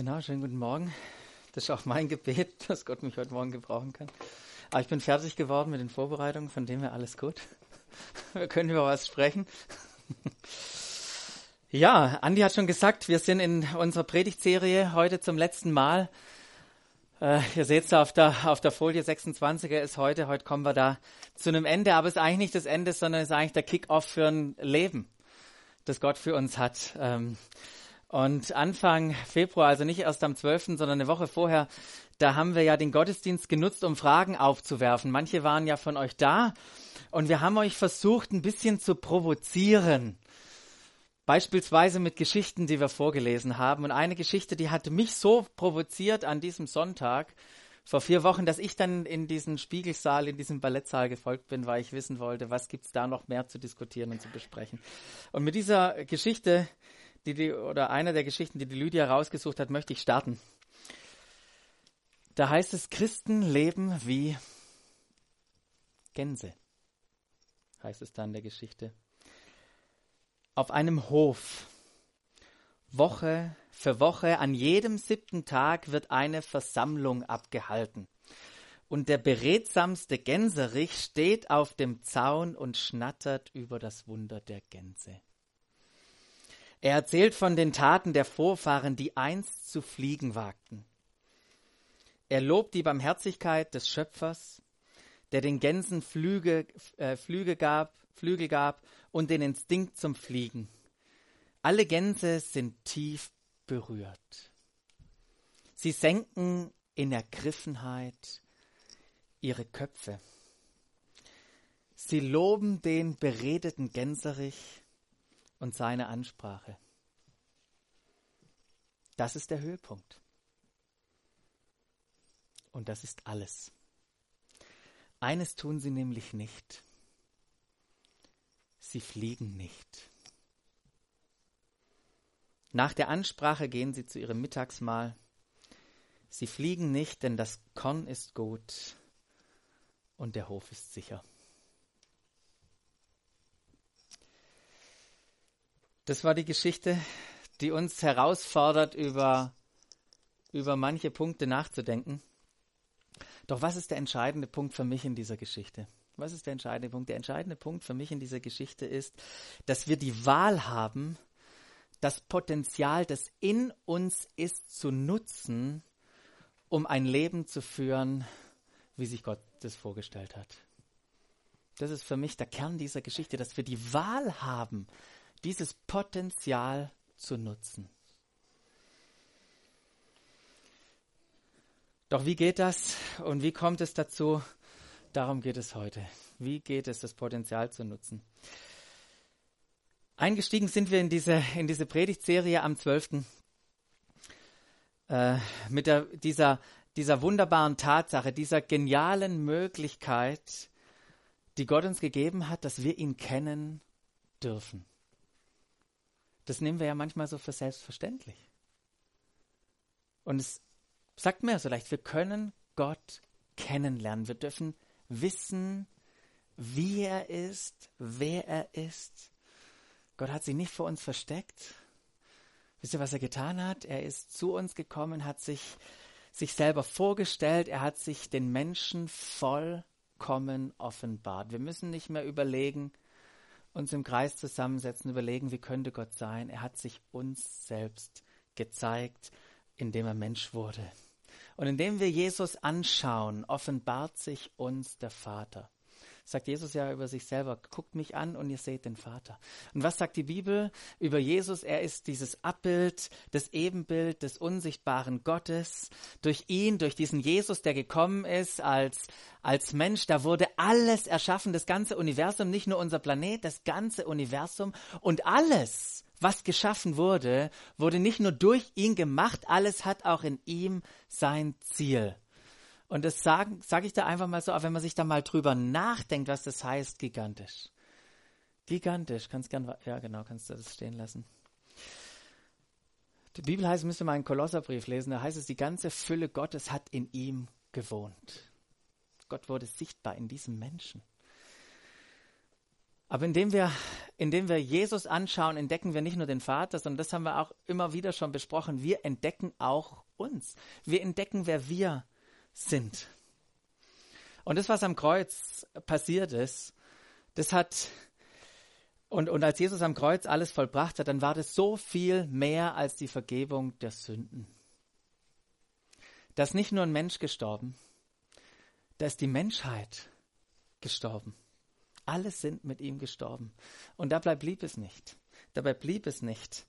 Genau, schönen guten Morgen. Das ist auch mein Gebet, dass Gott mich heute Morgen gebrauchen kann. Aber ich bin fertig geworden mit den Vorbereitungen, von dem her alles gut. Wir können über was sprechen. Ja, Andi hat schon gesagt, wir sind in unserer Predigtserie heute zum letzten Mal. Äh, ihr seht es auf der, auf der Folie 26er ist heute. Heute kommen wir da zu einem Ende, aber es ist eigentlich nicht das Ende, sondern es ist eigentlich der Kick-off für ein Leben, das Gott für uns hat. Ähm, und Anfang Februar, also nicht erst am 12., sondern eine Woche vorher, da haben wir ja den Gottesdienst genutzt, um Fragen aufzuwerfen. Manche waren ja von euch da und wir haben euch versucht, ein bisschen zu provozieren. Beispielsweise mit Geschichten, die wir vorgelesen haben. Und eine Geschichte, die hat mich so provoziert an diesem Sonntag vor vier Wochen, dass ich dann in diesen Spiegelsaal, in diesen Ballettsaal gefolgt bin, weil ich wissen wollte, was gibt's da noch mehr zu diskutieren und zu besprechen. Und mit dieser Geschichte die, die, oder einer der Geschichten, die die Lydia rausgesucht hat, möchte ich starten. Da heißt es, Christen leben wie Gänse, heißt es da in der Geschichte. Auf einem Hof, Woche für Woche, an jedem siebten Tag wird eine Versammlung abgehalten. Und der beredsamste Gänserich steht auf dem Zaun und schnattert über das Wunder der Gänse. Er erzählt von den Taten der Vorfahren, die einst zu fliegen wagten. Er lobt die Barmherzigkeit des Schöpfers, der den Gänsen Flüge, äh, Flüge gab, Flügel gab und den Instinkt zum Fliegen. Alle Gänse sind tief berührt. Sie senken in Ergriffenheit ihre Köpfe. Sie loben den beredeten Gänserich und seine Ansprache. Das ist der Höhepunkt. Und das ist alles. Eines tun sie nämlich nicht. Sie fliegen nicht. Nach der Ansprache gehen sie zu ihrem Mittagsmahl. Sie fliegen nicht, denn das Korn ist gut und der Hof ist sicher. Das war die Geschichte, die uns herausfordert, über, über manche Punkte nachzudenken. Doch was ist der entscheidende Punkt für mich in dieser Geschichte? Was ist der entscheidende Punkt? Der entscheidende Punkt für mich in dieser Geschichte ist, dass wir die Wahl haben, das Potenzial, das in uns ist, zu nutzen, um ein Leben zu führen, wie sich Gott das vorgestellt hat. Das ist für mich der Kern dieser Geschichte, dass wir die Wahl haben, dieses Potenzial zu nutzen. Doch wie geht das und wie kommt es dazu? Darum geht es heute. Wie geht es, das Potenzial zu nutzen? Eingestiegen sind wir in diese, in diese Predigtserie am 12. Äh, mit der, dieser, dieser wunderbaren Tatsache, dieser genialen Möglichkeit, die Gott uns gegeben hat, dass wir ihn kennen dürfen. Das nehmen wir ja manchmal so für selbstverständlich. Und es sagt mir so leicht, wir können Gott kennenlernen. Wir dürfen wissen, wie er ist, wer er ist. Gott hat sich nicht vor uns versteckt. Wisst ihr, was er getan hat? Er ist zu uns gekommen, hat sich, sich selber vorgestellt, er hat sich den Menschen vollkommen offenbart. Wir müssen nicht mehr überlegen, uns im Kreis zusammensetzen, überlegen, wie könnte Gott sein. Er hat sich uns selbst gezeigt, indem er Mensch wurde. Und indem wir Jesus anschauen, offenbart sich uns der Vater sagt Jesus ja über sich selber, guckt mich an und ihr seht den Vater. Und was sagt die Bibel über Jesus? Er ist dieses Abbild, das Ebenbild des unsichtbaren Gottes. Durch ihn, durch diesen Jesus, der gekommen ist als, als Mensch, da wurde alles erschaffen, das ganze Universum, nicht nur unser Planet, das ganze Universum und alles, was geschaffen wurde, wurde nicht nur durch ihn gemacht, alles hat auch in ihm sein Ziel. Und das sage sag ich da einfach mal so, wenn man sich da mal drüber nachdenkt, was das heißt, gigantisch. Gigantisch, kannst gern, ja genau, kannst du das stehen lassen. Die Bibel heißt, müsste mal einen Kolosserbrief lesen, da heißt es, die ganze Fülle Gottes hat in ihm gewohnt. Gott wurde sichtbar in diesem Menschen. Aber indem wir, indem wir Jesus anschauen, entdecken wir nicht nur den Vater, sondern das haben wir auch immer wieder schon besprochen. Wir entdecken auch uns. Wir entdecken, wer wir sind. Und das, was am Kreuz passiert ist, das hat, und, und als Jesus am Kreuz alles vollbracht hat, dann war das so viel mehr als die Vergebung der Sünden. Da ist nicht nur ein Mensch gestorben, da ist die Menschheit gestorben. Alle sind mit ihm gestorben. Und dabei blieb es nicht. Dabei blieb es nicht.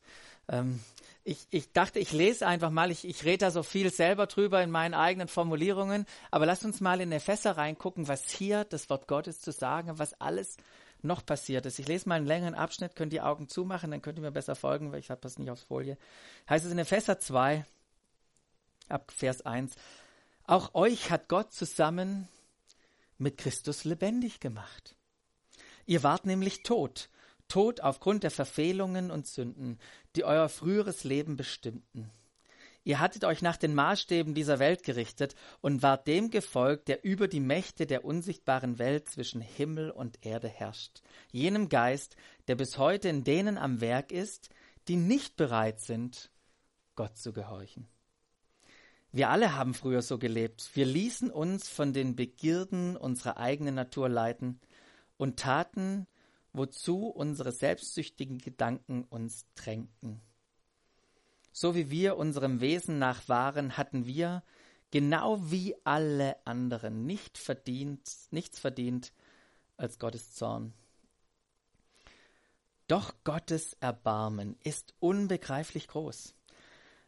Ähm, ich, ich, dachte, ich lese einfach mal, ich, ich rede da so viel selber drüber in meinen eigenen Formulierungen, aber lasst uns mal in Epheser reingucken, was hier das Wort Gottes zu sagen, was alles noch passiert ist. Ich lese mal einen längeren Abschnitt, könnt ihr Augen zumachen, dann könnt ihr mir besser folgen, weil ich habe das nicht aufs Folie. Heißt es in Epheser 2, ab Vers 1, auch euch hat Gott zusammen mit Christus lebendig gemacht. Ihr wart nämlich tot Tod aufgrund der Verfehlungen und Sünden, die euer früheres Leben bestimmten. Ihr hattet euch nach den Maßstäben dieser Welt gerichtet und wart dem gefolgt, der über die Mächte der unsichtbaren Welt zwischen Himmel und Erde herrscht, jenem Geist, der bis heute in denen am Werk ist, die nicht bereit sind, Gott zu gehorchen. Wir alle haben früher so gelebt. Wir ließen uns von den Begierden unserer eigenen Natur leiten und taten, wozu unsere selbstsüchtigen Gedanken uns drängten. So wie wir unserem Wesen nach waren, hatten wir, genau wie alle anderen, nicht verdient, nichts verdient als Gottes Zorn. Doch Gottes Erbarmen ist unbegreiflich groß.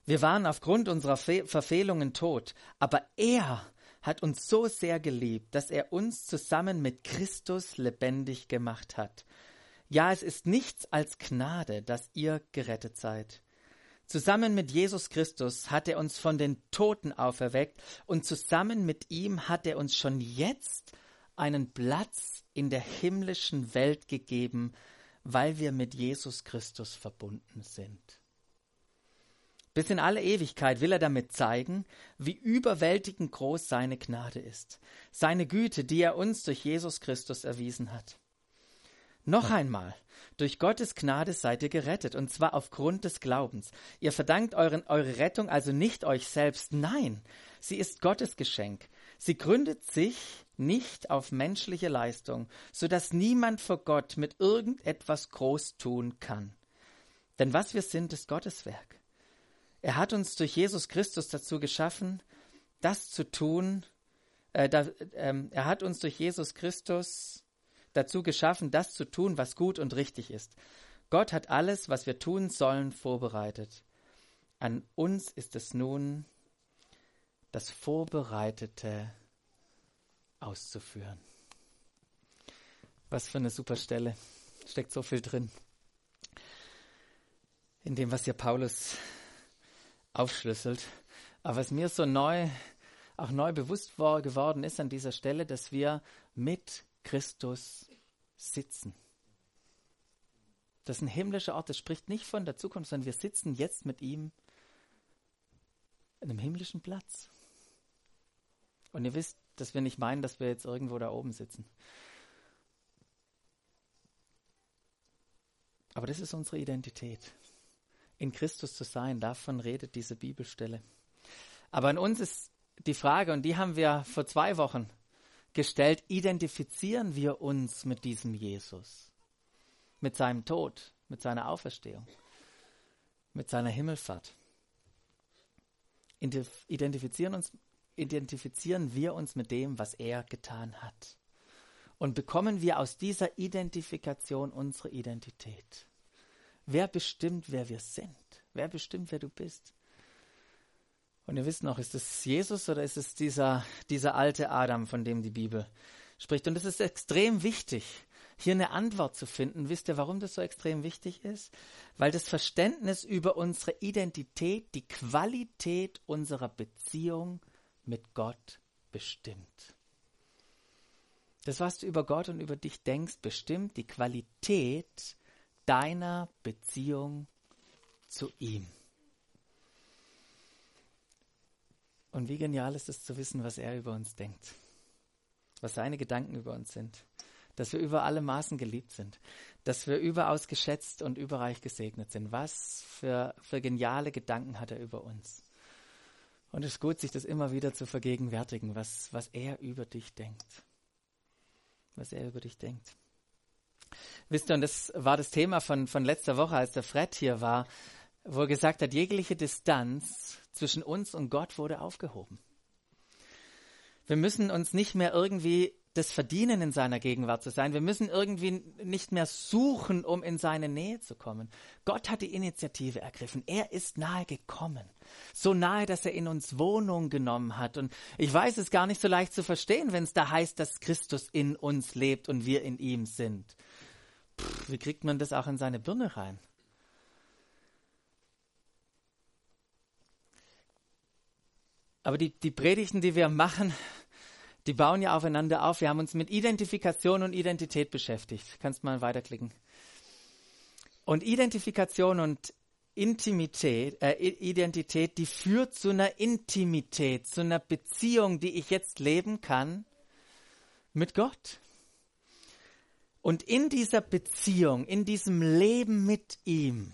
Wir waren aufgrund unserer Fe Verfehlungen tot, aber er hat uns so sehr geliebt, dass er uns zusammen mit Christus lebendig gemacht hat. Ja, es ist nichts als Gnade, dass ihr gerettet seid. Zusammen mit Jesus Christus hat er uns von den Toten auferweckt und zusammen mit ihm hat er uns schon jetzt einen Platz in der himmlischen Welt gegeben, weil wir mit Jesus Christus verbunden sind. Bis in alle Ewigkeit will er damit zeigen, wie überwältigend groß seine Gnade ist, seine Güte, die er uns durch Jesus Christus erwiesen hat. Noch einmal, durch Gottes Gnade seid ihr gerettet, und zwar aufgrund des Glaubens. Ihr verdankt euren, eure Rettung also nicht euch selbst, nein, sie ist Gottes Geschenk. Sie gründet sich nicht auf menschliche Leistung, so dass niemand vor Gott mit irgendetwas groß tun kann. Denn was wir sind, ist Gottes Werk. Er hat uns durch Jesus Christus dazu geschaffen, das zu tun, äh, da, äh, er hat uns durch Jesus Christus dazu geschaffen, das zu tun, was gut und richtig ist. Gott hat alles, was wir tun sollen, vorbereitet. An uns ist es nun, das Vorbereitete auszuführen. Was für eine super Stelle. Steckt so viel drin. In dem, was hier Paulus aufschlüsselt. Aber was mir so neu, auch neu bewusst war, geworden ist an dieser Stelle, dass wir mit Christus sitzen. Das ist ein himmlischer Ort, das spricht nicht von der Zukunft, sondern wir sitzen jetzt mit ihm in einem himmlischen Platz. Und ihr wisst, dass wir nicht meinen, dass wir jetzt irgendwo da oben sitzen. Aber das ist unsere Identität. In Christus zu sein, davon redet diese Bibelstelle. Aber an uns ist die Frage, und die haben wir vor zwei Wochen gestellt, identifizieren wir uns mit diesem Jesus, mit seinem Tod, mit seiner Auferstehung, mit seiner Himmelfahrt. Identifizieren, uns, identifizieren wir uns mit dem, was er getan hat. Und bekommen wir aus dieser Identifikation unsere Identität. Wer bestimmt, wer wir sind? Wer bestimmt, wer du bist? Und ihr wisst noch, ist es Jesus oder ist es dieser, dieser alte Adam, von dem die Bibel spricht? Und es ist extrem wichtig, hier eine Antwort zu finden. Wisst ihr, warum das so extrem wichtig ist? Weil das Verständnis über unsere Identität die Qualität unserer Beziehung mit Gott bestimmt. Das, was du über Gott und über dich denkst, bestimmt die Qualität deiner Beziehung zu ihm. Und wie genial ist es zu wissen, was er über uns denkt, was seine Gedanken über uns sind. dass wir über alle Maßen geliebt sind, dass wir überaus geschätzt und überreich gesegnet sind. Was für, für geniale Gedanken hat er über uns. Und es ist gut, sich das immer wieder zu vergegenwärtigen, was, was er über dich denkt. Was er über dich denkt. Wisst ihr, und das war das Thema von, von letzter Woche, als der Fred hier war, wo er gesagt hat, jegliche Distanz zwischen uns und Gott wurde aufgehoben. Wir müssen uns nicht mehr irgendwie das verdienen, in seiner Gegenwart zu sein. Wir müssen irgendwie nicht mehr suchen, um in seine Nähe zu kommen. Gott hat die Initiative ergriffen. Er ist nahe gekommen. So nahe, dass er in uns Wohnung genommen hat. Und ich weiß es gar nicht so leicht zu verstehen, wenn es da heißt, dass Christus in uns lebt und wir in ihm sind. Pff, wie kriegt man das auch in seine Birne rein? Aber die, die Predigten, die wir machen, die bauen ja aufeinander auf. Wir haben uns mit Identifikation und Identität beschäftigt. Kannst mal weiterklicken. Und Identifikation und Intimität, äh, Identität, die führt zu einer Intimität, zu einer Beziehung, die ich jetzt leben kann mit Gott. Und in dieser Beziehung, in diesem Leben mit ihm,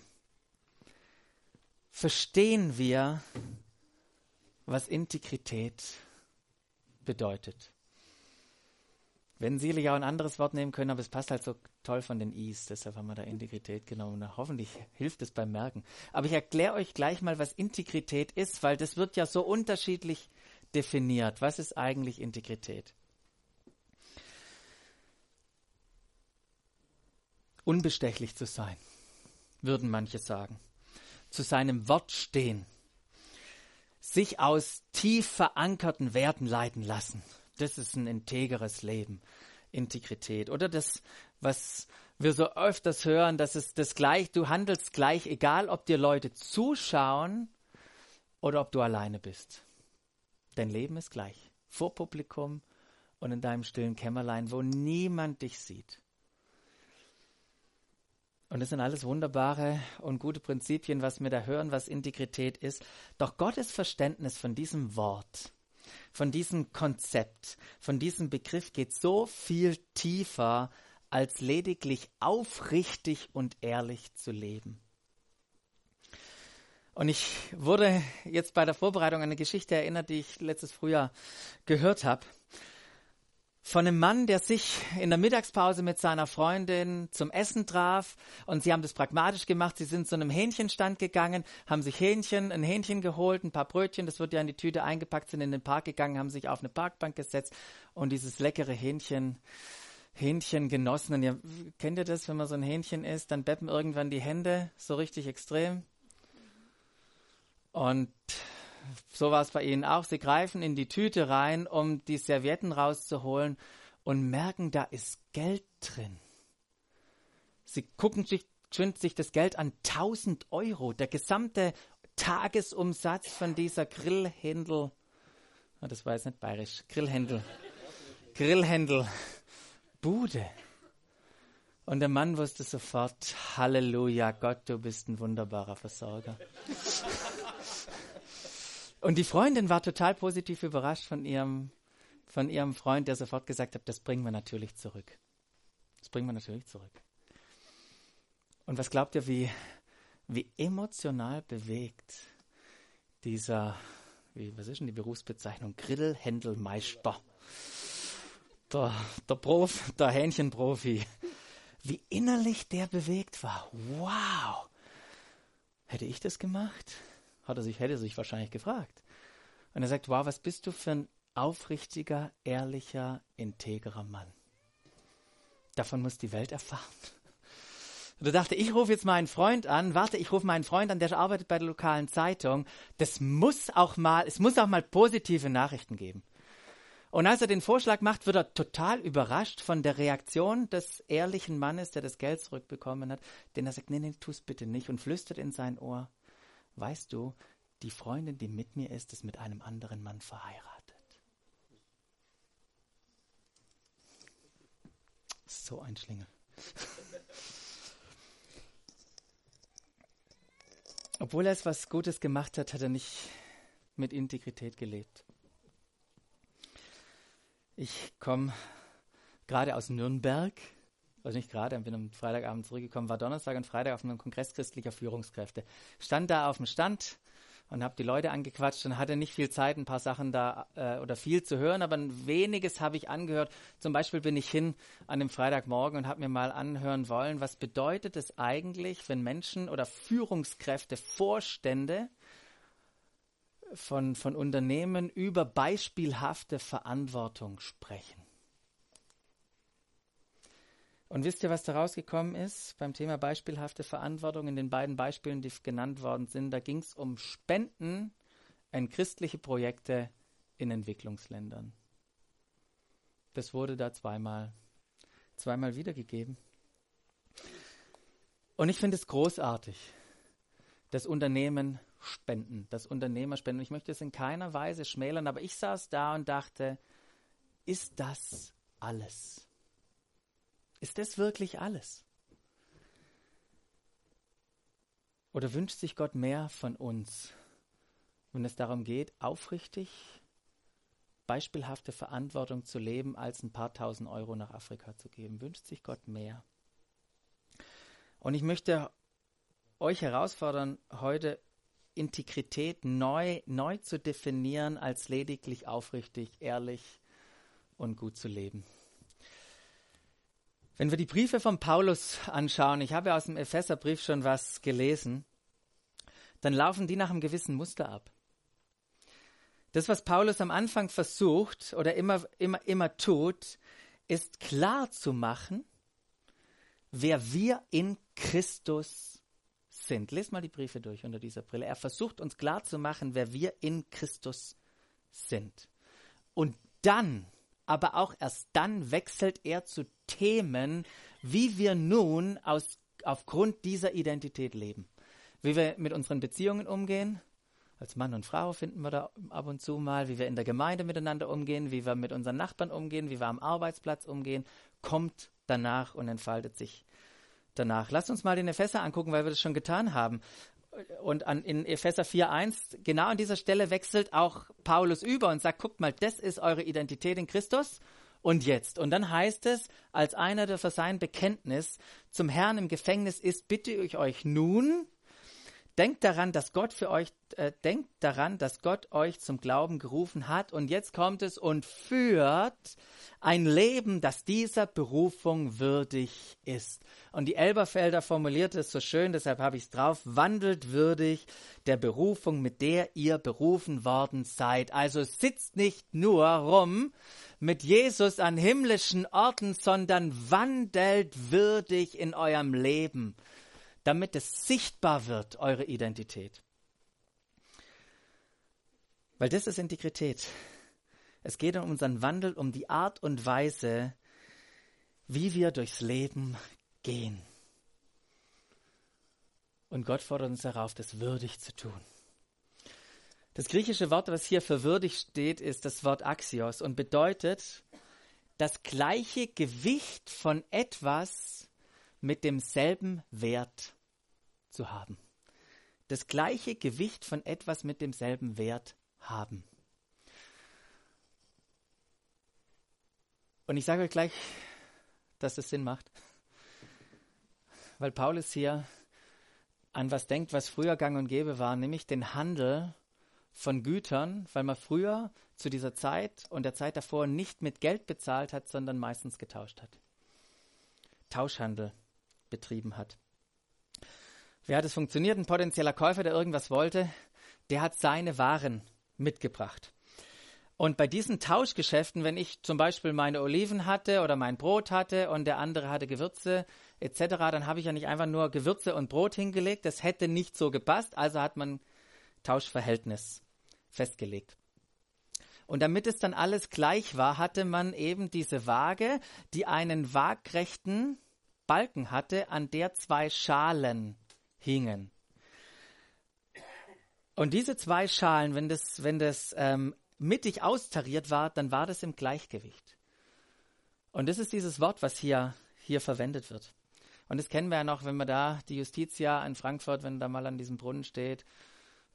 verstehen wir, was Integrität bedeutet. Wenn sicherlich auch ein anderes Wort nehmen können, aber es passt halt so toll von den Is, deshalb haben wir da Integrität genommen. Hoffentlich hilft es beim Merken. Aber ich erkläre euch gleich mal, was Integrität ist, weil das wird ja so unterschiedlich definiert. Was ist eigentlich Integrität? Unbestechlich zu sein, würden manche sagen. Zu seinem Wort stehen sich aus tief verankerten Werten leiten lassen. Das ist ein integeres Leben, Integrität. Oder das, was wir so öfters hören, dass es das gleich, du handelst gleich, egal ob dir Leute zuschauen oder ob du alleine bist. Dein Leben ist gleich. Vor Publikum und in deinem stillen Kämmerlein, wo niemand dich sieht. Und das sind alles wunderbare und gute Prinzipien, was wir da hören, was Integrität ist. Doch Gottes Verständnis von diesem Wort, von diesem Konzept, von diesem Begriff geht so viel tiefer, als lediglich aufrichtig und ehrlich zu leben. Und ich wurde jetzt bei der Vorbereitung an eine Geschichte erinnert, die ich letztes Frühjahr gehört habe von einem Mann, der sich in der Mittagspause mit seiner Freundin zum Essen traf und sie haben das pragmatisch gemacht. Sie sind zu einem Hähnchenstand gegangen, haben sich Hähnchen, ein Hähnchen geholt, ein paar Brötchen, das wird ja in die Tüte eingepackt, sind in den Park gegangen, haben sich auf eine Parkbank gesetzt und dieses leckere Hähnchen, Hähnchen genossen. Und ihr, kennt ihr das, wenn man so ein Hähnchen isst, dann beppen irgendwann die Hände so richtig extrem. Und so war es bei ihnen auch. Sie greifen in die Tüte rein, um die Servietten rauszuholen und merken, da ist Geld drin. Sie gucken sich, sich das Geld an 1000 Euro. Der gesamte Tagesumsatz von dieser Grillhändel, oh, das war jetzt nicht bayerisch, Grillhändel, Grillhändel, Bude. Und der Mann wusste sofort, Halleluja, Gott, du bist ein wunderbarer Versorger. Und die Freundin war total positiv überrascht von ihrem, von ihrem Freund, der sofort gesagt hat, das bringen wir natürlich zurück. Das bringen wir natürlich zurück. Und was glaubt ihr, wie, wie emotional bewegt dieser, wie, was ist denn die Berufsbezeichnung? Grillhändelmeister. Der, der Prof, der Hähnchenprofi. Wie innerlich der bewegt war. Wow! Hätte ich das gemacht? Hat er sich, hätte er sich wahrscheinlich gefragt. Und er sagt, wow, was bist du für ein aufrichtiger, ehrlicher, integrer Mann. Davon muss die Welt erfahren. Und er dachte, ich rufe jetzt meinen Freund an, warte, ich rufe meinen Freund an, der arbeitet bei der lokalen Zeitung. Das muss auch mal, es muss auch mal positive Nachrichten geben. Und als er den Vorschlag macht, wird er total überrascht von der Reaktion des ehrlichen Mannes, der das Geld zurückbekommen hat, denn er sagt, nee, nee, tu's bitte nicht und flüstert in sein Ohr, weißt du, die Freundin, die mit mir ist, ist mit einem anderen Mann verheiratet. So ein Schlingel. Obwohl er es was Gutes gemacht hat, hat er nicht mit Integrität gelebt. Ich komme gerade aus Nürnberg, also nicht gerade, bin am Freitagabend zurückgekommen, war Donnerstag und Freitag auf einem Kongress christlicher Führungskräfte. Stand da auf dem Stand und habe die Leute angequatscht und hatte nicht viel Zeit, ein paar Sachen da äh, oder viel zu hören, aber ein weniges habe ich angehört. Zum Beispiel bin ich hin an dem Freitagmorgen und habe mir mal anhören wollen, was bedeutet es eigentlich, wenn Menschen oder Führungskräfte, Vorstände von, von Unternehmen über beispielhafte Verantwortung sprechen. Und wisst ihr, was da rausgekommen ist beim Thema beispielhafte Verantwortung in den beiden Beispielen, die genannt worden sind? Da ging es um Spenden an christliche Projekte in Entwicklungsländern. Das wurde da zweimal, zweimal wiedergegeben. Und ich finde es großartig, das Unternehmen spenden, das Unternehmer spenden. Ich möchte es in keiner Weise schmälern, aber ich saß da und dachte, ist das alles? Ist das wirklich alles? Oder wünscht sich Gott mehr von uns, wenn es darum geht, aufrichtig, beispielhafte Verantwortung zu leben, als ein paar tausend Euro nach Afrika zu geben? Wünscht sich Gott mehr? Und ich möchte euch herausfordern, heute Integrität neu, neu zu definieren, als lediglich aufrichtig, ehrlich und gut zu leben. Wenn wir die Briefe von Paulus anschauen, ich habe aus dem Epheserbrief schon was gelesen, dann laufen die nach einem gewissen Muster ab. Das, was Paulus am Anfang versucht oder immer, immer, immer tut, ist klar zu machen, wer wir in Christus sind. Lest mal die Briefe durch unter dieser Brille. Er versucht uns klar zu machen, wer wir in Christus sind. Und dann aber auch erst dann wechselt er zu Themen, wie wir nun aus, aufgrund dieser Identität leben. Wie wir mit unseren Beziehungen umgehen, als Mann und Frau finden wir da ab und zu mal, wie wir in der Gemeinde miteinander umgehen, wie wir mit unseren Nachbarn umgehen, wie wir am Arbeitsplatz umgehen, kommt danach und entfaltet sich danach. Lasst uns mal den Epheser angucken, weil wir das schon getan haben und an, in Epheser 4.1, genau an dieser Stelle wechselt auch Paulus über und sagt, guckt mal, das ist eure Identität in Christus und jetzt. Und dann heißt es, als einer, der für sein Bekenntnis zum Herrn im Gefängnis ist, bitte ich euch nun, denkt daran, dass Gott für euch, äh, denkt daran, dass Gott euch zum Glauben gerufen hat und jetzt kommt es und führt ein Leben, das dieser Berufung würdig ist. Und die Elberfelder formuliert es so schön, deshalb habe ich es drauf, wandelt würdig der Berufung, mit der ihr berufen worden seid. Also sitzt nicht nur rum mit Jesus an himmlischen Orten, sondern wandelt würdig in eurem Leben, damit es sichtbar wird, eure Identität. Weil das ist Integrität. Es geht um unseren Wandel, um die Art und Weise, wie wir durchs Leben gehen. Und Gott fordert uns darauf, das würdig zu tun. Das griechische Wort, was hier für würdig steht, ist das Wort Axios und bedeutet das gleiche Gewicht von etwas mit demselben Wert zu haben. Das gleiche Gewicht von etwas mit demselben Wert haben. Und ich sage euch gleich, dass es Sinn macht. Weil Paulus hier an was denkt, was früher gang und gäbe war, nämlich den Handel von Gütern, weil man früher zu dieser Zeit und der Zeit davor nicht mit Geld bezahlt hat, sondern meistens getauscht hat. Tauschhandel betrieben hat. Wie hat es funktioniert? Ein potenzieller Käufer, der irgendwas wollte, der hat seine Waren mitgebracht. Und bei diesen Tauschgeschäften, wenn ich zum Beispiel meine Oliven hatte oder mein Brot hatte und der andere hatte Gewürze etc., dann habe ich ja nicht einfach nur Gewürze und Brot hingelegt. Das hätte nicht so gepasst. Also hat man Tauschverhältnis festgelegt. Und damit es dann alles gleich war, hatte man eben diese Waage, die einen waagrechten Balken hatte, an der zwei Schalen hingen. Und diese zwei Schalen, wenn das, wenn das ähm, mittig austariert war, dann war das im Gleichgewicht. Und das ist dieses Wort, was hier, hier verwendet wird. Und das kennen wir ja noch, wenn man da die Justitia in Frankfurt, wenn da mal an diesem Brunnen steht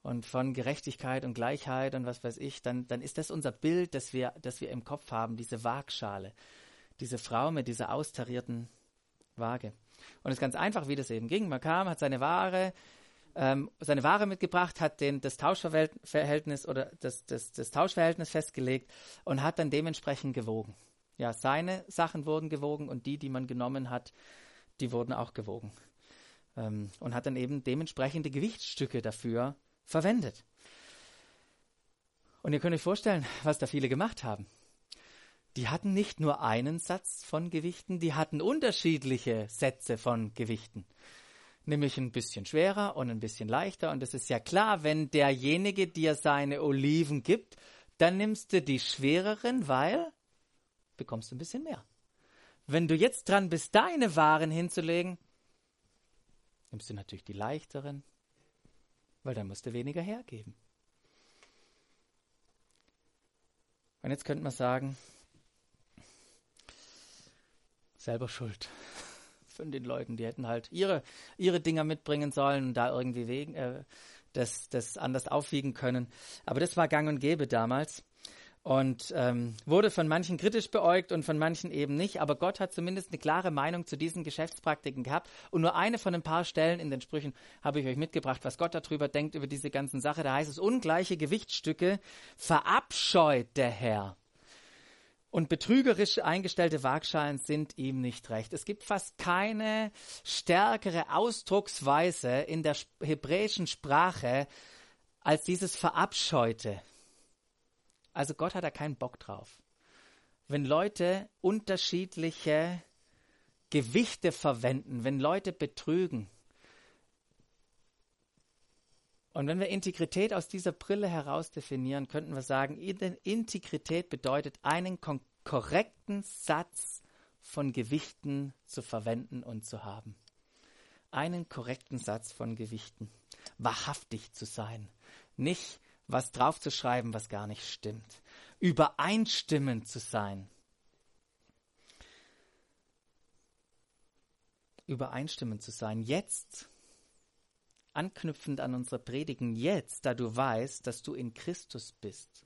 und von Gerechtigkeit und Gleichheit und was weiß ich, dann, dann ist das unser Bild, das wir, das wir im Kopf haben, diese Waagschale. diese Frau mit dieser austarierten Waage. Und es ist ganz einfach, wie das eben ging. Man kam, hat seine Ware, ähm, seine Ware mitgebracht, hat den, das Tauschverhältnis oder das, das, das Tauschverhältnis festgelegt und hat dann dementsprechend gewogen. Ja, seine Sachen wurden gewogen und die, die man genommen hat, die wurden auch gewogen. Ähm, und hat dann eben dementsprechende Gewichtsstücke dafür verwendet. Und ihr könnt euch vorstellen, was da viele gemacht haben. Die hatten nicht nur einen Satz von Gewichten, die hatten unterschiedliche Sätze von Gewichten. Nämlich ein bisschen schwerer und ein bisschen leichter. Und es ist ja klar, wenn derjenige dir seine Oliven gibt, dann nimmst du die schwereren, weil bekommst du ein bisschen mehr. Wenn du jetzt dran bist, deine Waren hinzulegen, nimmst du natürlich die leichteren, weil dann musst du weniger hergeben. Und jetzt könnte man sagen, selber schuld von den Leuten. Die hätten halt ihre, ihre Dinger mitbringen sollen und da irgendwie wegen, äh, das, das anders aufwiegen können. Aber das war gang und gäbe damals und ähm, wurde von manchen kritisch beäugt und von manchen eben nicht. Aber Gott hat zumindest eine klare Meinung zu diesen Geschäftspraktiken gehabt. Und nur eine von ein paar Stellen in den Sprüchen habe ich euch mitgebracht, was Gott darüber denkt, über diese ganzen Sache. Da heißt es, ungleiche Gewichtsstücke verabscheut der Herr. Und betrügerisch eingestellte Waagschalen sind ihm nicht recht. Es gibt fast keine stärkere Ausdrucksweise in der hebräischen Sprache als dieses Verabscheute. Also Gott hat da keinen Bock drauf. Wenn Leute unterschiedliche Gewichte verwenden, wenn Leute betrügen. Und wenn wir Integrität aus dieser Brille heraus definieren, könnten wir sagen, Integrität bedeutet, einen korrekten Satz von Gewichten zu verwenden und zu haben. Einen korrekten Satz von Gewichten. Wahrhaftig zu sein. Nicht was draufzuschreiben, was gar nicht stimmt. Übereinstimmend zu sein. Übereinstimmend zu sein. Jetzt, anknüpfend an unsere Predigen, jetzt, da du weißt, dass du in Christus bist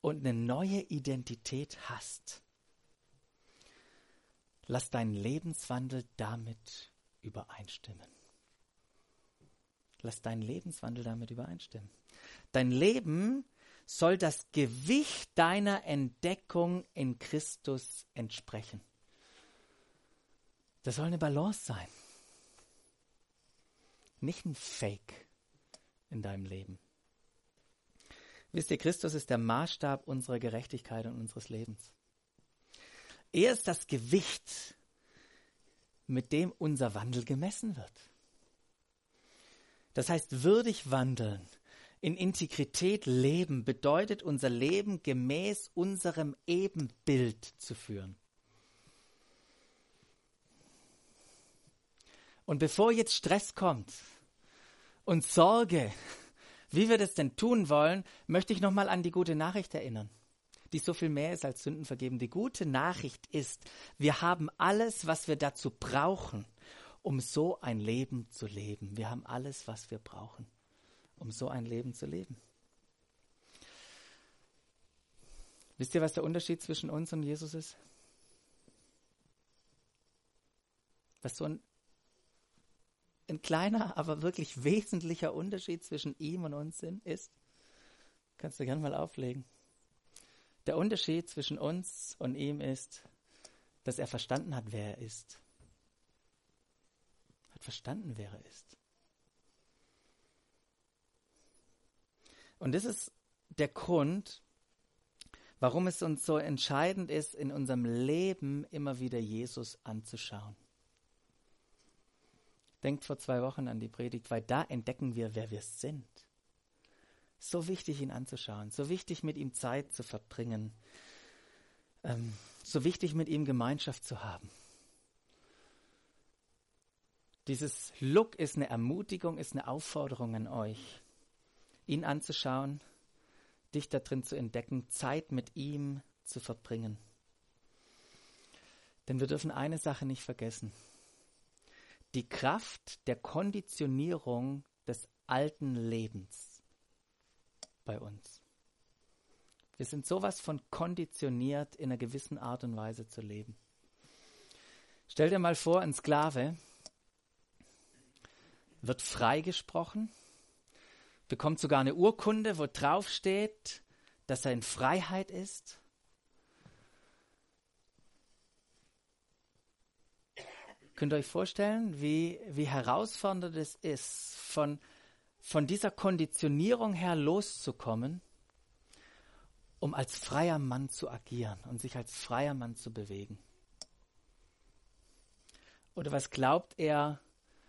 und eine neue Identität hast, lass deinen Lebenswandel damit übereinstimmen. Lass deinen Lebenswandel damit übereinstimmen. Dein Leben soll das Gewicht deiner Entdeckung in Christus entsprechen. Das soll eine Balance sein. Nicht ein Fake in deinem Leben. Wisst ihr, Christus ist der Maßstab unserer Gerechtigkeit und unseres Lebens. Er ist das Gewicht, mit dem unser Wandel gemessen wird. Das heißt, würdig wandeln in Integrität leben bedeutet, unser Leben gemäß unserem Ebenbild zu führen. Und bevor jetzt Stress kommt und Sorge, wie wir das denn tun wollen, möchte ich nochmal an die gute Nachricht erinnern, die so viel mehr ist als Sünden vergeben. Die gute Nachricht ist, wir haben alles, was wir dazu brauchen, um so ein Leben zu leben. Wir haben alles, was wir brauchen um so ein Leben zu leben. Wisst ihr, was der Unterschied zwischen uns und Jesus ist? Was so ein, ein kleiner, aber wirklich wesentlicher Unterschied zwischen ihm und uns sind, ist, kannst du gerne mal auflegen. Der Unterschied zwischen uns und ihm ist, dass er verstanden hat, wer er ist. Hat verstanden, wer er ist. Und das ist der Grund, warum es uns so entscheidend ist, in unserem Leben immer wieder Jesus anzuschauen. Denkt vor zwei Wochen an die Predigt, weil da entdecken wir, wer wir sind. So wichtig, ihn anzuschauen, so wichtig, mit ihm Zeit zu verbringen, ähm, so wichtig, mit ihm Gemeinschaft zu haben. Dieses Look ist eine Ermutigung, ist eine Aufforderung an euch ihn anzuschauen, dich da drin zu entdecken, Zeit mit ihm zu verbringen. Denn wir dürfen eine Sache nicht vergessen. Die Kraft der Konditionierung des alten Lebens bei uns Wir sind sowas von konditioniert, in einer gewissen Art und Weise zu leben. Stell dir mal vor, ein Sklave wird freigesprochen, bekommt sogar eine Urkunde, wo drauf steht, dass er in Freiheit ist. Könnt ihr euch vorstellen, wie, wie herausfordernd es ist, von, von dieser Konditionierung her loszukommen, um als freier Mann zu agieren und sich als freier Mann zu bewegen? Oder was glaubt er,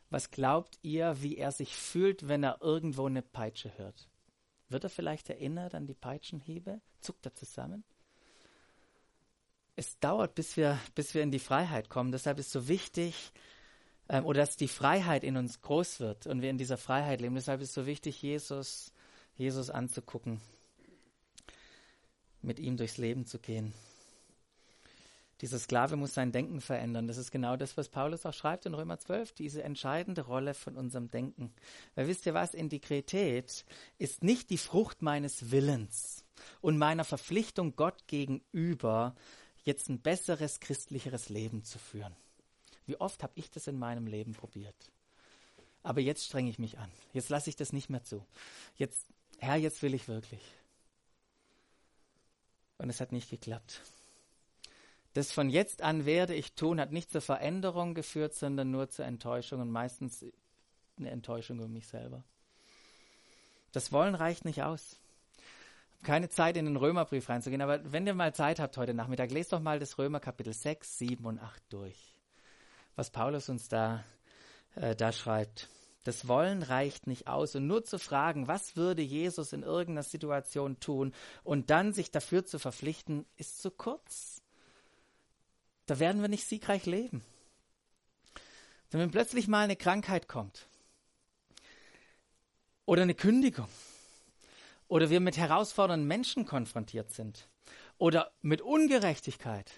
was glaubt ihr, wie er sich fühlt, wenn er irgendwo eine Peitsche hört? Wird er vielleicht erinnert an die Peitschenhiebe? Zuckt er zusammen? Es dauert, bis wir, bis wir in die Freiheit kommen. Deshalb ist so wichtig, ähm, oder dass die Freiheit in uns groß wird und wir in dieser Freiheit leben. Deshalb ist so wichtig, Jesus, Jesus anzugucken, mit ihm durchs Leben zu gehen. Dieser Sklave muss sein Denken verändern. Das ist genau das, was Paulus auch schreibt in Römer 12, diese entscheidende Rolle von unserem Denken. Weil wisst ihr was, Integrität ist nicht die Frucht meines Willens und meiner Verpflichtung Gott gegenüber, jetzt ein besseres, christlicheres Leben zu führen. Wie oft habe ich das in meinem Leben probiert? Aber jetzt strenge ich mich an. Jetzt lasse ich das nicht mehr zu. Jetzt, Herr, jetzt will ich wirklich. Und es hat nicht geklappt. Das von jetzt an werde ich tun, hat nicht zur Veränderung geführt, sondern nur zur Enttäuschung und meistens eine Enttäuschung über mich selber. Das Wollen reicht nicht aus keine Zeit, in den Römerbrief reinzugehen, aber wenn ihr mal Zeit habt heute Nachmittag, lest doch mal das Römer Kapitel 6, 7 und 8 durch. Was Paulus uns da, äh, da schreibt. Das Wollen reicht nicht aus. Und nur zu fragen, was würde Jesus in irgendeiner Situation tun und dann sich dafür zu verpflichten, ist zu kurz. Da werden wir nicht siegreich leben. Denn wenn plötzlich mal eine Krankheit kommt oder eine Kündigung oder wir mit herausfordernden Menschen konfrontiert sind oder mit Ungerechtigkeit,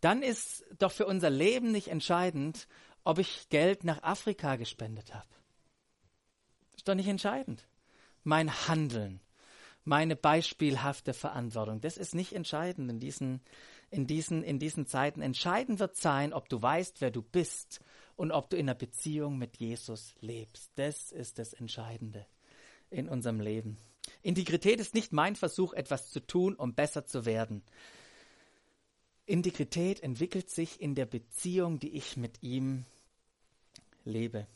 dann ist doch für unser Leben nicht entscheidend, ob ich Geld nach Afrika gespendet habe. Ist doch nicht entscheidend. Mein Handeln, meine beispielhafte Verantwortung, das ist nicht entscheidend in diesen, in diesen, in diesen Zeiten. Entscheidend wird sein, ob du weißt, wer du bist und ob du in einer Beziehung mit Jesus lebst. Das ist das Entscheidende in unserem Leben. Integrität ist nicht mein Versuch, etwas zu tun, um besser zu werden. Integrität entwickelt sich in der Beziehung, die ich mit ihm lebe.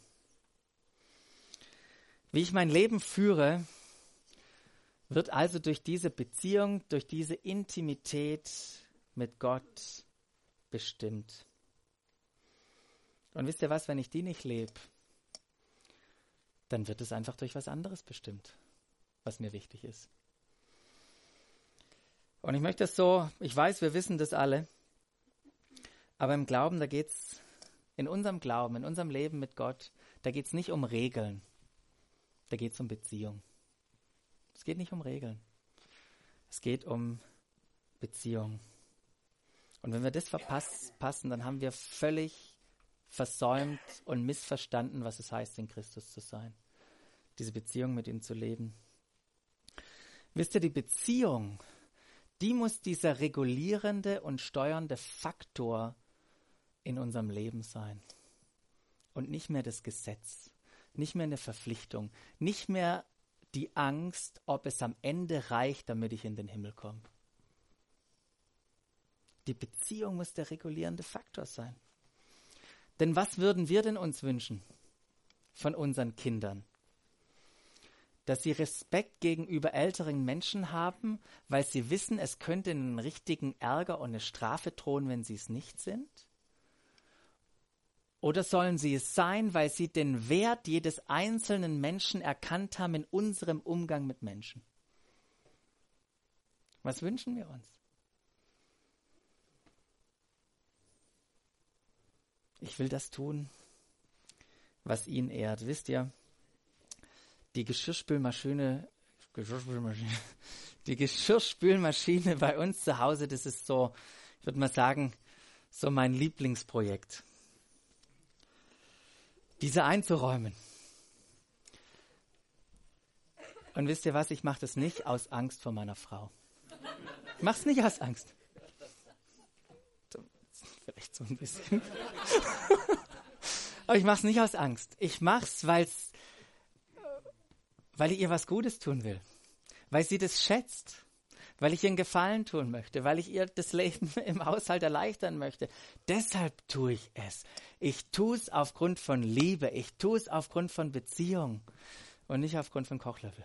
Wie ich mein Leben führe, wird also durch diese Beziehung, durch diese Intimität mit Gott bestimmt. Und wisst ihr was, wenn ich die nicht lebe, dann wird es einfach durch was anderes bestimmt was mir wichtig ist. Und ich möchte es so, ich weiß, wir wissen das alle, aber im Glauben, da geht es, in unserem Glauben, in unserem Leben mit Gott, da geht es nicht um Regeln, da geht es um Beziehung. Es geht nicht um Regeln, es geht um Beziehung. Und wenn wir das verpassen, dann haben wir völlig versäumt und missverstanden, was es heißt, in Christus zu sein. Diese Beziehung mit ihm zu leben. Wisst ihr, die Beziehung, die muss dieser regulierende und steuernde Faktor in unserem Leben sein. Und nicht mehr das Gesetz, nicht mehr eine Verpflichtung, nicht mehr die Angst, ob es am Ende reicht, damit ich in den Himmel komme. Die Beziehung muss der regulierende Faktor sein. Denn was würden wir denn uns wünschen von unseren Kindern? Dass sie Respekt gegenüber älteren Menschen haben, weil sie wissen, es könnte einen richtigen Ärger und eine Strafe drohen, wenn sie es nicht sind? Oder sollen sie es sein, weil sie den Wert jedes einzelnen Menschen erkannt haben in unserem Umgang mit Menschen? Was wünschen wir uns? Ich will das tun, was ihn ehrt. Wisst ihr, die Geschirrspülmaschine, Geschirrspülmaschine, die Geschirrspülmaschine bei uns zu Hause, das ist so, ich würde mal sagen, so mein Lieblingsprojekt. Diese einzuräumen. Und wisst ihr was, ich mache das nicht aus Angst vor meiner Frau. Mach's nicht aus Angst. Vielleicht so ein bisschen. Aber ich mach's nicht aus Angst. Ich mach's, weil's, weil ich ihr was Gutes tun will. Weil sie das schätzt. Weil ich ihr einen Gefallen tun möchte. Weil ich ihr das Leben im Haushalt erleichtern möchte. Deshalb tue ich es. Ich tue es aufgrund von Liebe. Ich tue es aufgrund von Beziehung. Und nicht aufgrund von Kochlöffel.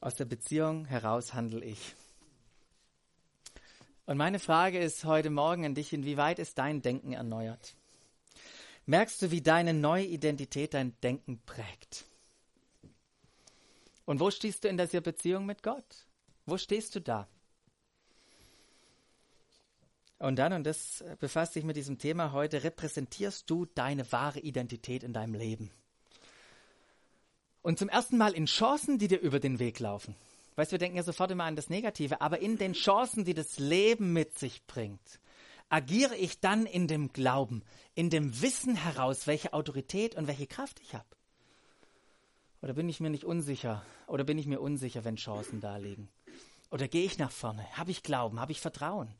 Aus der Beziehung heraus handle ich. Und meine Frage ist heute Morgen an dich, inwieweit ist dein Denken erneuert? Merkst du, wie deine neue Identität dein Denken prägt? Und wo stehst du in dieser Beziehung mit Gott? Wo stehst du da? Und dann, und das befasst sich mit diesem Thema heute, repräsentierst du deine wahre Identität in deinem Leben? Und zum ersten Mal in Chancen, die dir über den Weg laufen. Weißt wir denken ja sofort immer an das Negative, aber in den Chancen, die das Leben mit sich bringt, agiere ich dann in dem Glauben, in dem Wissen heraus, welche Autorität und welche Kraft ich habe. Oder bin ich mir nicht unsicher? Oder bin ich mir unsicher, wenn Chancen da liegen? Oder gehe ich nach vorne? Habe ich Glauben? Habe ich Vertrauen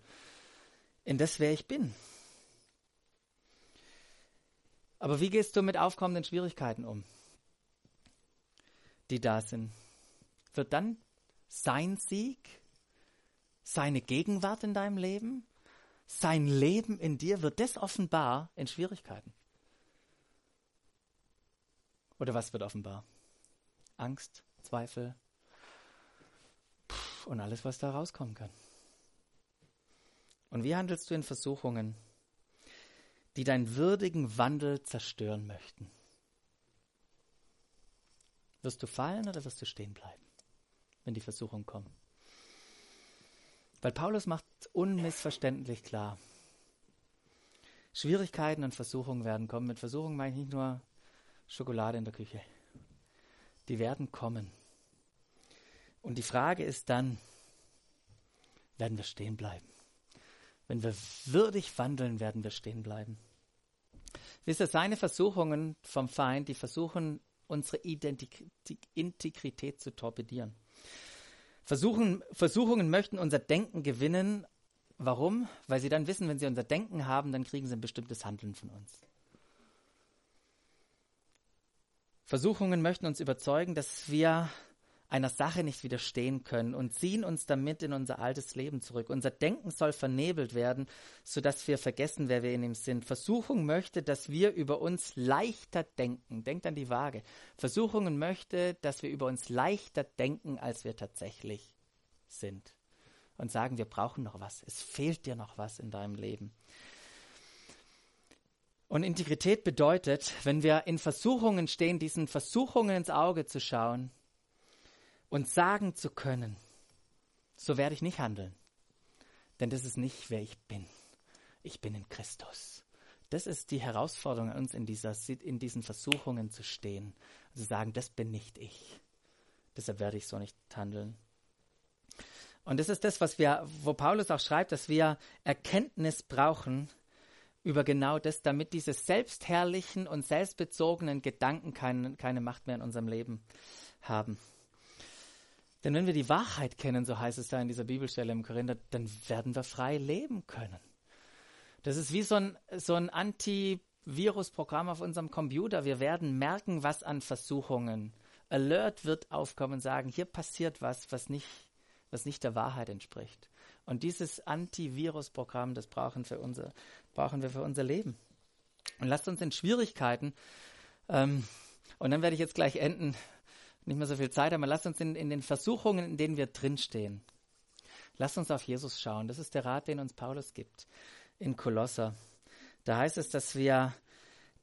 in das, wer ich bin? Aber wie gehst du mit aufkommenden Schwierigkeiten um? die da sind, wird dann sein Sieg, seine Gegenwart in deinem Leben, sein Leben in dir, wird das offenbar in Schwierigkeiten? Oder was wird offenbar? Angst, Zweifel und alles, was da rauskommen kann. Und wie handelst du in Versuchungen, die deinen würdigen Wandel zerstören möchten? Wirst du fallen oder wirst du stehen bleiben, wenn die Versuchungen kommen? Weil Paulus macht unmissverständlich klar, Schwierigkeiten und Versuchungen werden kommen. Mit Versuchungen meine ich nicht nur Schokolade in der Küche. Die werden kommen. Und die Frage ist dann, werden wir stehen bleiben? Wenn wir würdig wandeln, werden wir stehen bleiben. Wisst ihr, seine Versuchungen vom Feind, die versuchen unsere Integrität zu torpedieren. Versuchen, Versuchungen möchten unser Denken gewinnen. Warum? Weil sie dann wissen, wenn sie unser Denken haben, dann kriegen sie ein bestimmtes Handeln von uns. Versuchungen möchten uns überzeugen, dass wir einer Sache nicht widerstehen können und ziehen uns damit in unser altes Leben zurück. Unser Denken soll vernebelt werden, sodass wir vergessen, wer wir in ihm sind. Versuchung möchte, dass wir über uns leichter denken. Denkt an die Waage. Versuchungen möchte, dass wir über uns leichter denken, als wir tatsächlich sind. Und sagen, wir brauchen noch was. Es fehlt dir noch was in deinem Leben. Und Integrität bedeutet, wenn wir in Versuchungen stehen, diesen Versuchungen ins Auge zu schauen und sagen zu können, so werde ich nicht handeln. Denn das ist nicht, wer ich bin. Ich bin in Christus. Das ist die Herausforderung uns in, dieser, in diesen Versuchungen zu stehen. zu also sagen, das bin nicht ich. Deshalb werde ich so nicht handeln. Und das ist das, was wir, wo Paulus auch schreibt, dass wir Erkenntnis brauchen über genau das, damit diese selbstherrlichen und selbstbezogenen Gedanken keine, keine Macht mehr in unserem Leben haben. Denn wenn wir die Wahrheit kennen, so heißt es da in dieser Bibelstelle im Korinther, dann werden wir frei leben können. Das ist wie so ein, so ein Antivirus-Programm auf unserem Computer. Wir werden merken, was an Versuchungen. Alert wird aufkommen und sagen, hier passiert was, was nicht, was nicht der Wahrheit entspricht. Und dieses Antivirus-Programm, das brauchen, für unser, brauchen wir für unser Leben. Und lasst uns in Schwierigkeiten, ähm, und dann werde ich jetzt gleich enden, nicht mehr so viel Zeit haben, lasst uns in, in den Versuchungen, in denen wir drinstehen, lasst uns auf Jesus schauen. Das ist der Rat, den uns Paulus gibt in Kolosser. Da heißt es, dass wir,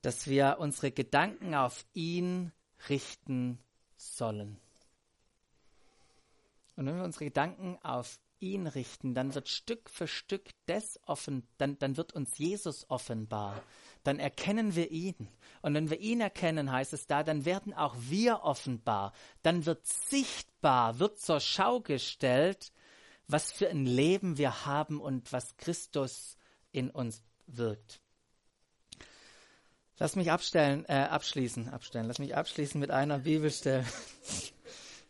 dass wir unsere Gedanken auf ihn richten sollen. Und wenn wir unsere Gedanken auf ihn richten, dann wird Stück für Stück das offen, dann, dann wird uns Jesus offenbar dann erkennen wir ihn. Und wenn wir ihn erkennen, heißt es da, dann werden auch wir offenbar. Dann wird sichtbar, wird zur Schau gestellt, was für ein Leben wir haben und was Christus in uns wirkt. Lass mich abstellen, äh, abschließen, abstellen. Lass mich abschließen mit einer Bibelstelle.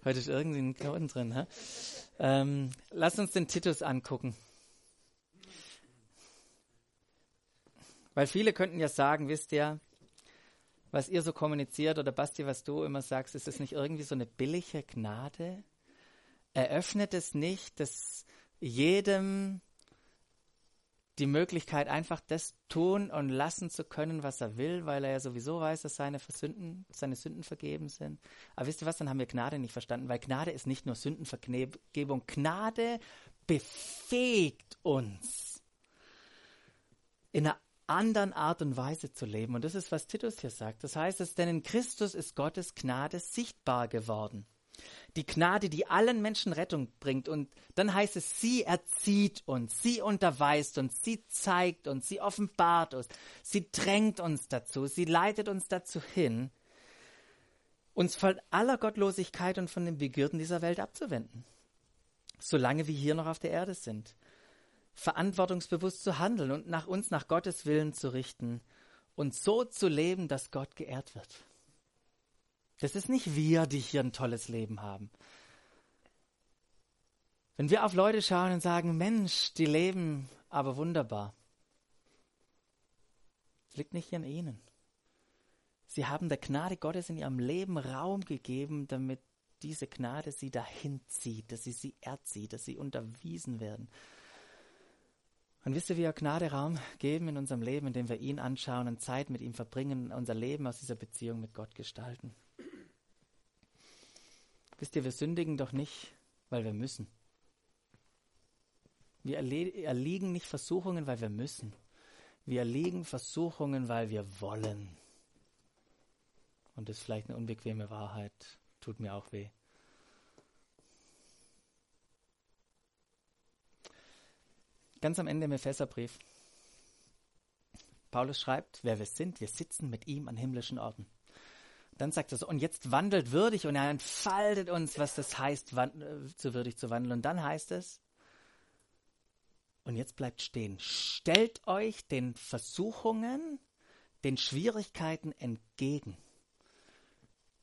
Heute ist irgendwie ein Knoten drin. Hä? Ähm, lass uns den Titus angucken. Weil viele könnten ja sagen, wisst ihr, was ihr so kommuniziert oder Basti, was du immer sagst, ist es nicht irgendwie so eine billige Gnade? Eröffnet es nicht, dass jedem die Möglichkeit, einfach das tun und lassen zu können, was er will, weil er ja sowieso weiß, dass seine Sünden, seine Sünden vergeben sind. Aber wisst ihr was, dann haben wir Gnade nicht verstanden, weil Gnade ist nicht nur Sündenvergebung. Gnade befähigt uns, in einer anderen Art und Weise zu leben. Und das ist, was Titus hier sagt. Das heißt, dass denn in Christus ist Gottes Gnade sichtbar geworden die Gnade, die allen Menschen Rettung bringt. Und dann heißt es, sie erzieht uns, sie unterweist uns, sie zeigt uns, sie offenbart uns, sie drängt uns dazu, sie leitet uns dazu hin, uns von aller Gottlosigkeit und von den Begierden dieser Welt abzuwenden. Solange wir hier noch auf der Erde sind. Verantwortungsbewusst zu handeln und nach uns nach Gottes Willen zu richten und so zu leben, dass Gott geehrt wird. Das ist nicht wir, die hier ein tolles Leben haben. Wenn wir auf Leute schauen und sagen, Mensch, die leben aber wunderbar, liegt nicht an ihnen. Sie haben der Gnade Gottes in ihrem Leben Raum gegeben, damit diese Gnade sie dahin zieht, dass sie sie erzieht, dass sie unterwiesen werden. Und wisst ihr, wie wir Gnade Raum geben in unserem Leben, indem wir ihn anschauen und Zeit mit ihm verbringen, unser Leben aus dieser Beziehung mit Gott gestalten? Wisst ihr, wir sündigen doch nicht, weil wir müssen. Wir erliegen nicht Versuchungen, weil wir müssen. Wir erliegen Versuchungen, weil wir wollen. Und das ist vielleicht eine unbequeme Wahrheit, tut mir auch weh. Ganz am Ende im Epheserbrief. Paulus schreibt, wer wir sind, wir sitzen mit ihm an himmlischen Orten. Dann sagt er so, und jetzt wandelt würdig und er entfaltet uns, was das heißt, zu würdig zu wandeln. Und dann heißt es, und jetzt bleibt stehen, stellt euch den Versuchungen, den Schwierigkeiten entgegen.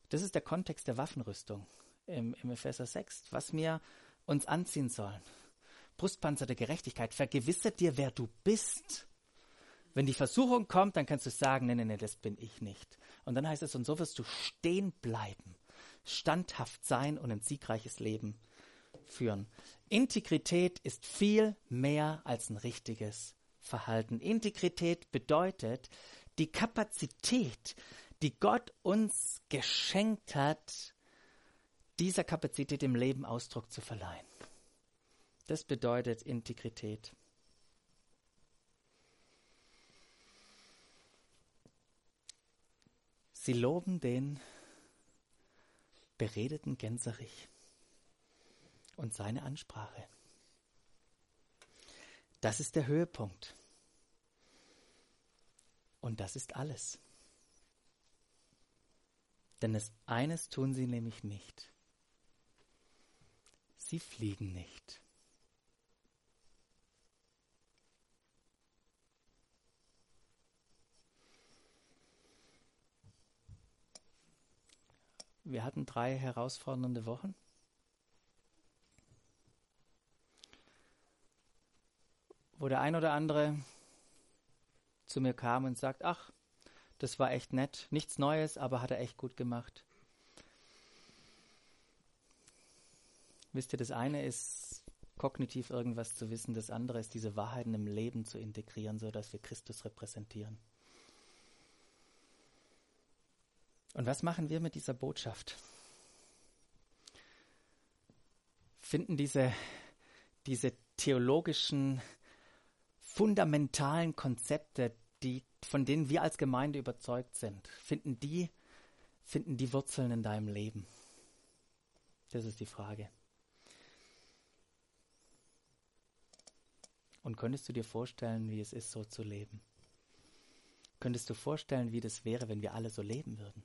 Das ist der Kontext der Waffenrüstung im, im Epheser 6, was wir uns anziehen sollen. Brustpanzer der Gerechtigkeit, vergewissert dir, wer du bist. Wenn die Versuchung kommt, dann kannst du sagen, nee, nee, nee, das bin ich nicht. Und dann heißt es, und so wirst du stehen bleiben, standhaft sein und ein siegreiches Leben führen. Integrität ist viel mehr als ein richtiges Verhalten. Integrität bedeutet die Kapazität, die Gott uns geschenkt hat, dieser Kapazität im Leben Ausdruck zu verleihen. Das bedeutet Integrität. Sie loben den beredeten Gänserich und seine Ansprache. Das ist der Höhepunkt. Und das ist alles. Denn es eines tun sie nämlich nicht. Sie fliegen nicht. Wir hatten drei herausfordernde Wochen. Wo der ein oder andere zu mir kam und sagt, ach, das war echt nett, nichts Neues, aber hat er echt gut gemacht. Wisst ihr, das eine ist kognitiv irgendwas zu wissen, das andere ist diese Wahrheiten im Leben zu integrieren, sodass wir Christus repräsentieren. Und was machen wir mit dieser Botschaft? Finden diese, diese theologischen, fundamentalen Konzepte, die, von denen wir als Gemeinde überzeugt sind, finden die, finden die Wurzeln in deinem Leben? Das ist die Frage. Und könntest du dir vorstellen, wie es ist, so zu leben? Könntest du vorstellen, wie das wäre, wenn wir alle so leben würden?